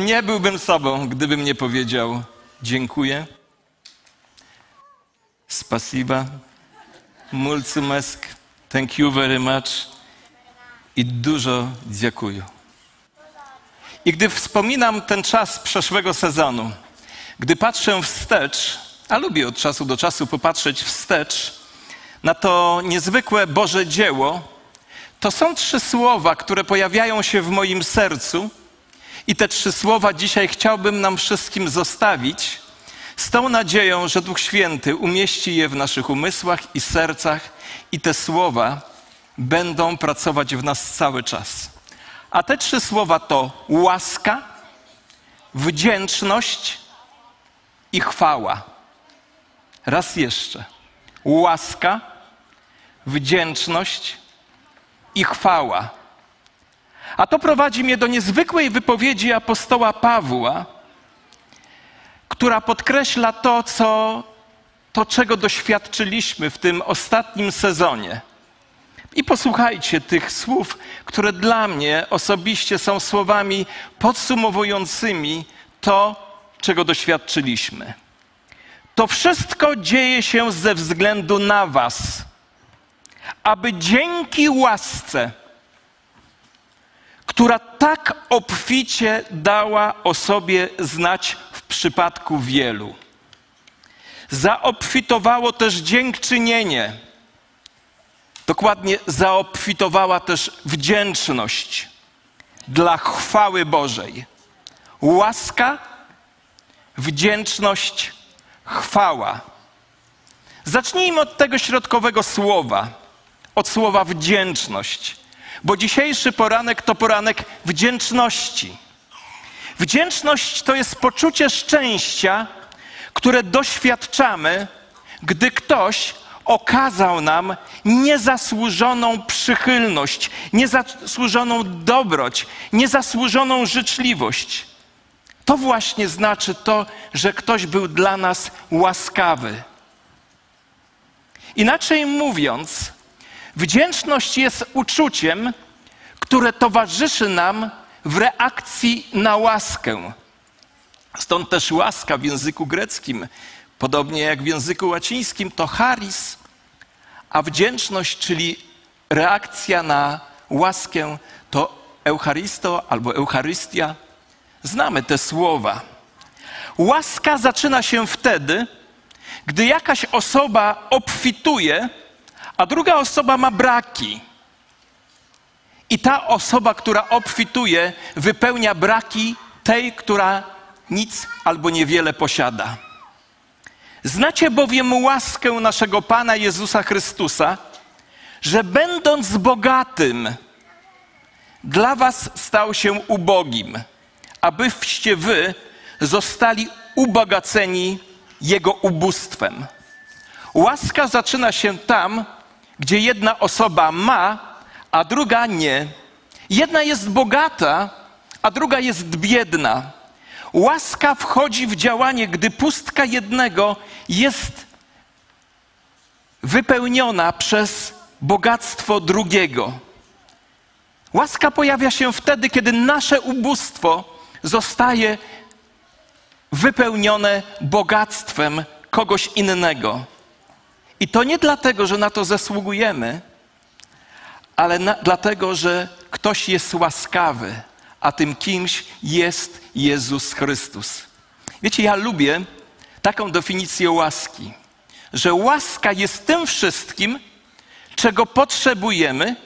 Nie byłbym sobą, gdybym nie powiedział dziękuję. Spasiba. Mulțumesc. Thank you very much. I dużo dziękuję. I gdy wspominam ten czas przeszłego sezonu, gdy patrzę wstecz, a lubię od czasu do czasu popatrzeć wstecz na to niezwykłe Boże dzieło, to są trzy słowa, które pojawiają się w moim sercu. I te trzy słowa dzisiaj chciałbym nam wszystkim zostawić z tą nadzieją, że Duch Święty umieści je w naszych umysłach i sercach, i te słowa będą pracować w nas cały czas. A te trzy słowa to łaska, wdzięczność i chwała. Raz jeszcze. Łaska, wdzięczność i chwała. A to prowadzi mnie do niezwykłej wypowiedzi apostoła Pawła, która podkreśla to, co, to, czego doświadczyliśmy w tym ostatnim sezonie. I posłuchajcie tych słów, które dla mnie osobiście są słowami podsumowującymi to, czego doświadczyliśmy. To wszystko dzieje się ze względu na Was, aby dzięki łasce, która tak obficie dała o sobie znać w przypadku wielu, zaobfitowało też dziękczynienie Dokładnie zaobfitowała też wdzięczność dla chwały Bożej. Łaska, wdzięczność, chwała. Zacznijmy od tego środkowego słowa, od słowa wdzięczność, bo dzisiejszy poranek to poranek wdzięczności. Wdzięczność to jest poczucie szczęścia, które doświadczamy, gdy ktoś okazał nam niezasłużoną przychylność, niezasłużoną dobroć, niezasłużoną życzliwość. To właśnie znaczy to, że ktoś był dla nas łaskawy. Inaczej mówiąc, wdzięczność jest uczuciem, które towarzyszy nam w reakcji na łaskę. Stąd też łaska w języku greckim Podobnie jak w języku łacińskim to charis, a wdzięczność, czyli reakcja na łaskę, to Eucharisto albo Eucharystia. Znamy te słowa. Łaska zaczyna się wtedy, gdy jakaś osoba obfituje, a druga osoba ma braki. I ta osoba, która obfituje, wypełnia braki tej, która nic albo niewiele posiada. Znacie bowiem łaskę naszego Pana Jezusa Chrystusa, że będąc bogatym, dla was stał się ubogim, abyście wy zostali ubogaceni Jego ubóstwem. Łaska zaczyna się tam, gdzie jedna osoba ma, a druga nie. Jedna jest bogata, a druga jest biedna. Łaska wchodzi w działanie, gdy pustka jednego jest wypełniona przez bogactwo drugiego. Łaska pojawia się wtedy, kiedy nasze ubóstwo zostaje wypełnione bogactwem kogoś innego. I to nie dlatego, że na to zasługujemy, ale na, dlatego, że ktoś jest łaskawy, a tym kimś jest Jezus Chrystus. Wiecie, ja lubię taką definicję łaski, że łaska jest tym wszystkim, czego potrzebujemy,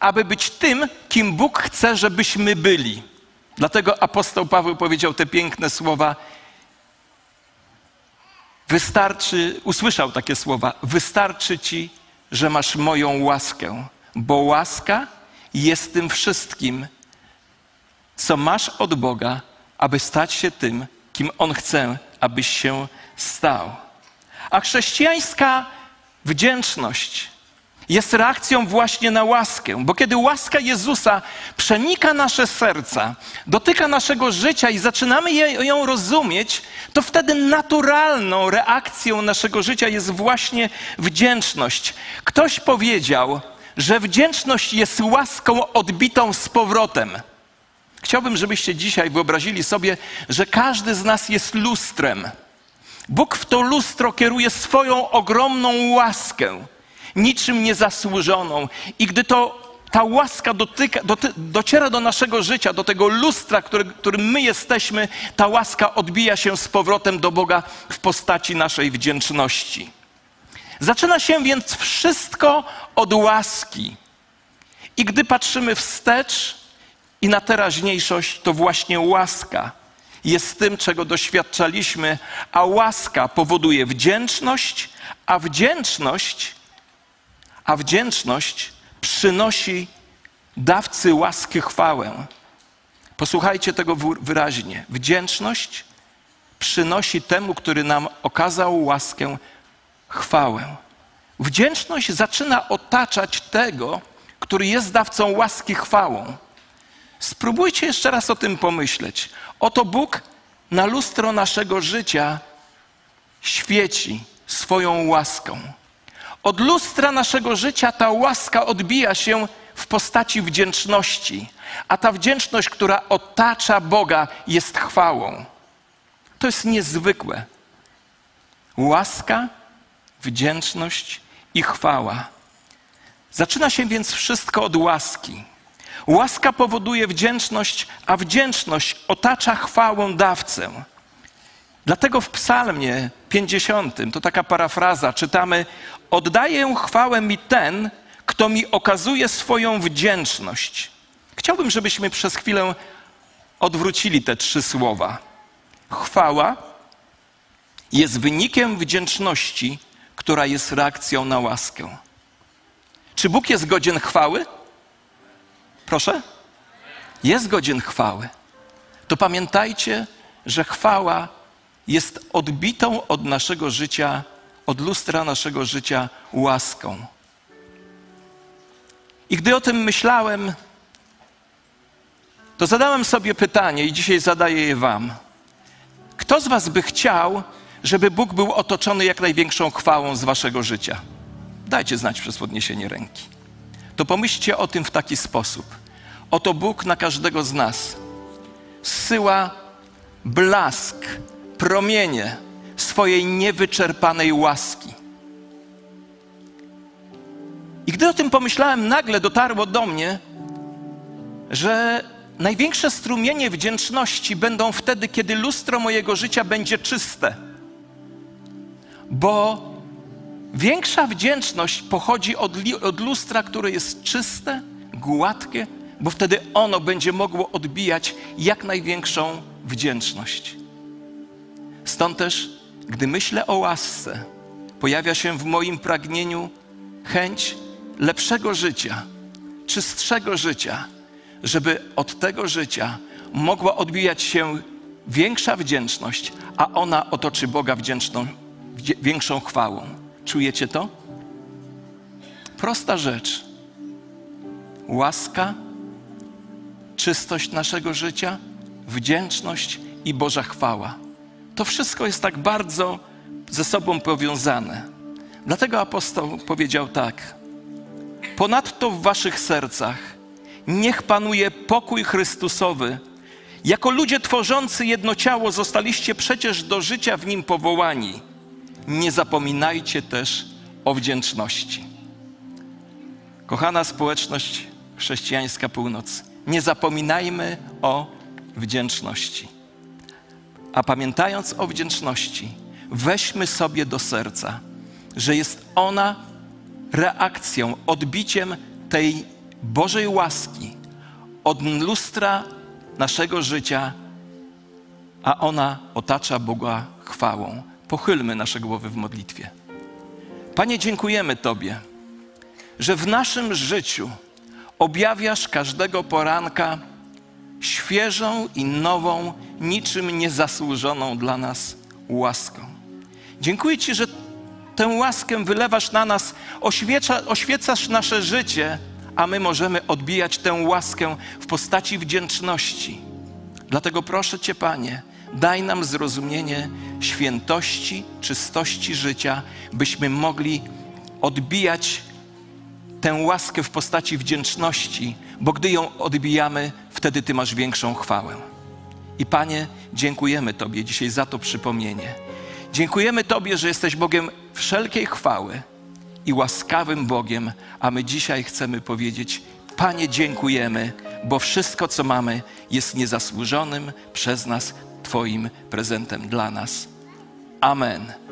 aby być tym, kim Bóg chce, żebyśmy byli. Dlatego apostoł Paweł powiedział te piękne słowa. Wystarczy, usłyszał takie słowa: Wystarczy ci, że masz moją łaskę, bo łaska jest tym wszystkim, co masz od Boga, aby stać się tym, kim On chce, abyś się stał. A chrześcijańska wdzięczność jest reakcją właśnie na łaskę, bo kiedy łaska Jezusa przenika nasze serca, dotyka naszego życia i zaczynamy ją rozumieć, to wtedy naturalną reakcją naszego życia jest właśnie wdzięczność. Ktoś powiedział, że wdzięczność jest łaską odbitą z powrotem. Chciałbym, żebyście dzisiaj wyobrazili sobie, że każdy z nas jest lustrem. Bóg w to lustro kieruje swoją ogromną łaskę, niczym niezasłużoną. I gdy to ta łaska dotyka, doty, dociera do naszego życia, do tego lustra, który, którym my jesteśmy, ta łaska odbija się z powrotem do Boga w postaci naszej wdzięczności. Zaczyna się więc wszystko od łaski. I gdy patrzymy wstecz i na teraźniejszość, to właśnie łaska jest tym, czego doświadczaliśmy, a łaska powoduje wdzięczność, a wdzięczność, a wdzięczność przynosi dawcy łaski chwałę. Posłuchajcie tego wyraźnie. Wdzięczność przynosi temu, który nam okazał łaskę, chwałę. Wdzięczność zaczyna otaczać tego, który jest dawcą łaski chwałą. Spróbujcie jeszcze raz o tym pomyśleć. Oto Bóg na lustro naszego życia świeci swoją łaską. Od lustra naszego życia ta łaska odbija się w postaci wdzięczności, a ta wdzięczność, która otacza Boga, jest chwałą. To jest niezwykłe. Łaska, wdzięczność i chwała. Zaczyna się więc wszystko od łaski. Łaska powoduje wdzięczność, a wdzięczność otacza chwałę dawcę. Dlatego w Psalmie 50, to taka parafraza, czytamy: Oddaję chwałę mi ten, kto mi okazuje swoją wdzięczność. Chciałbym, żebyśmy przez chwilę odwrócili te trzy słowa. Chwała jest wynikiem wdzięczności, która jest reakcją na łaskę. Czy Bóg jest godzien chwały? Proszę? Jest godzien chwały. To pamiętajcie, że chwała jest odbitą od naszego życia, od lustra naszego życia łaską. I gdy o tym myślałem, to zadałem sobie pytanie i dzisiaj zadaję je Wam. Kto z Was by chciał, żeby Bóg był otoczony jak największą chwałą z Waszego życia? Dajcie znać przez podniesienie ręki. To pomyślcie o tym w taki sposób. Oto Bóg na każdego z nas zsyła blask, promienie swojej niewyczerpanej łaski. I gdy o tym pomyślałem, nagle dotarło do mnie, że największe strumienie wdzięczności będą wtedy, kiedy lustro mojego życia będzie czyste. Bo większa wdzięczność pochodzi od, od lustra, które jest czyste, gładkie, bo wtedy ono będzie mogło odbijać jak największą wdzięczność. Stąd też, gdy myślę o łasce, pojawia się w moim pragnieniu chęć lepszego życia, czystszego życia, żeby od tego życia mogła odbijać się większa wdzięczność, a ona otoczy Boga wdzięczną, większą chwałą. Czujecie to? Prosta rzecz. Łaska, czystość naszego życia, wdzięczność i Boża chwała. To wszystko jest tak bardzo ze sobą powiązane. Dlatego apostoł powiedział tak: Ponadto w waszych sercach niech panuje pokój Chrystusowy. Jako ludzie tworzący jedno ciało zostaliście przecież do życia w nim powołani. Nie zapominajcie też o wdzięczności. Kochana społeczność chrześcijańska północ, nie zapominajmy o wdzięczności. A pamiętając o wdzięczności, weźmy sobie do serca, że jest ona reakcją, odbiciem tej Bożej łaski od lustra naszego życia, a ona otacza Boga chwałą. Pochylmy nasze głowy w modlitwie. Panie, dziękujemy Tobie, że w naszym życiu objawiasz każdego poranka świeżą i nową, niczym niezasłużoną dla nas łaską. Dziękuję Ci, że tę łaskę wylewasz na nas, oświeca, oświecasz nasze życie, a my możemy odbijać tę łaskę w postaci wdzięczności. Dlatego proszę Cię, Panie, daj nam zrozumienie świętości, czystości życia, byśmy mogli odbijać tę łaskę w postaci wdzięczności, bo gdy ją odbijamy, wtedy Ty masz większą chwałę. I Panie, dziękujemy Tobie dzisiaj za to przypomnienie. Dziękujemy Tobie, że jesteś Bogiem wszelkiej chwały i łaskawym Bogiem, a my dzisiaj chcemy powiedzieć: Panie, dziękujemy, bo wszystko, co mamy, jest niezasłużonym przez nas Twoim prezentem dla nas. Amen.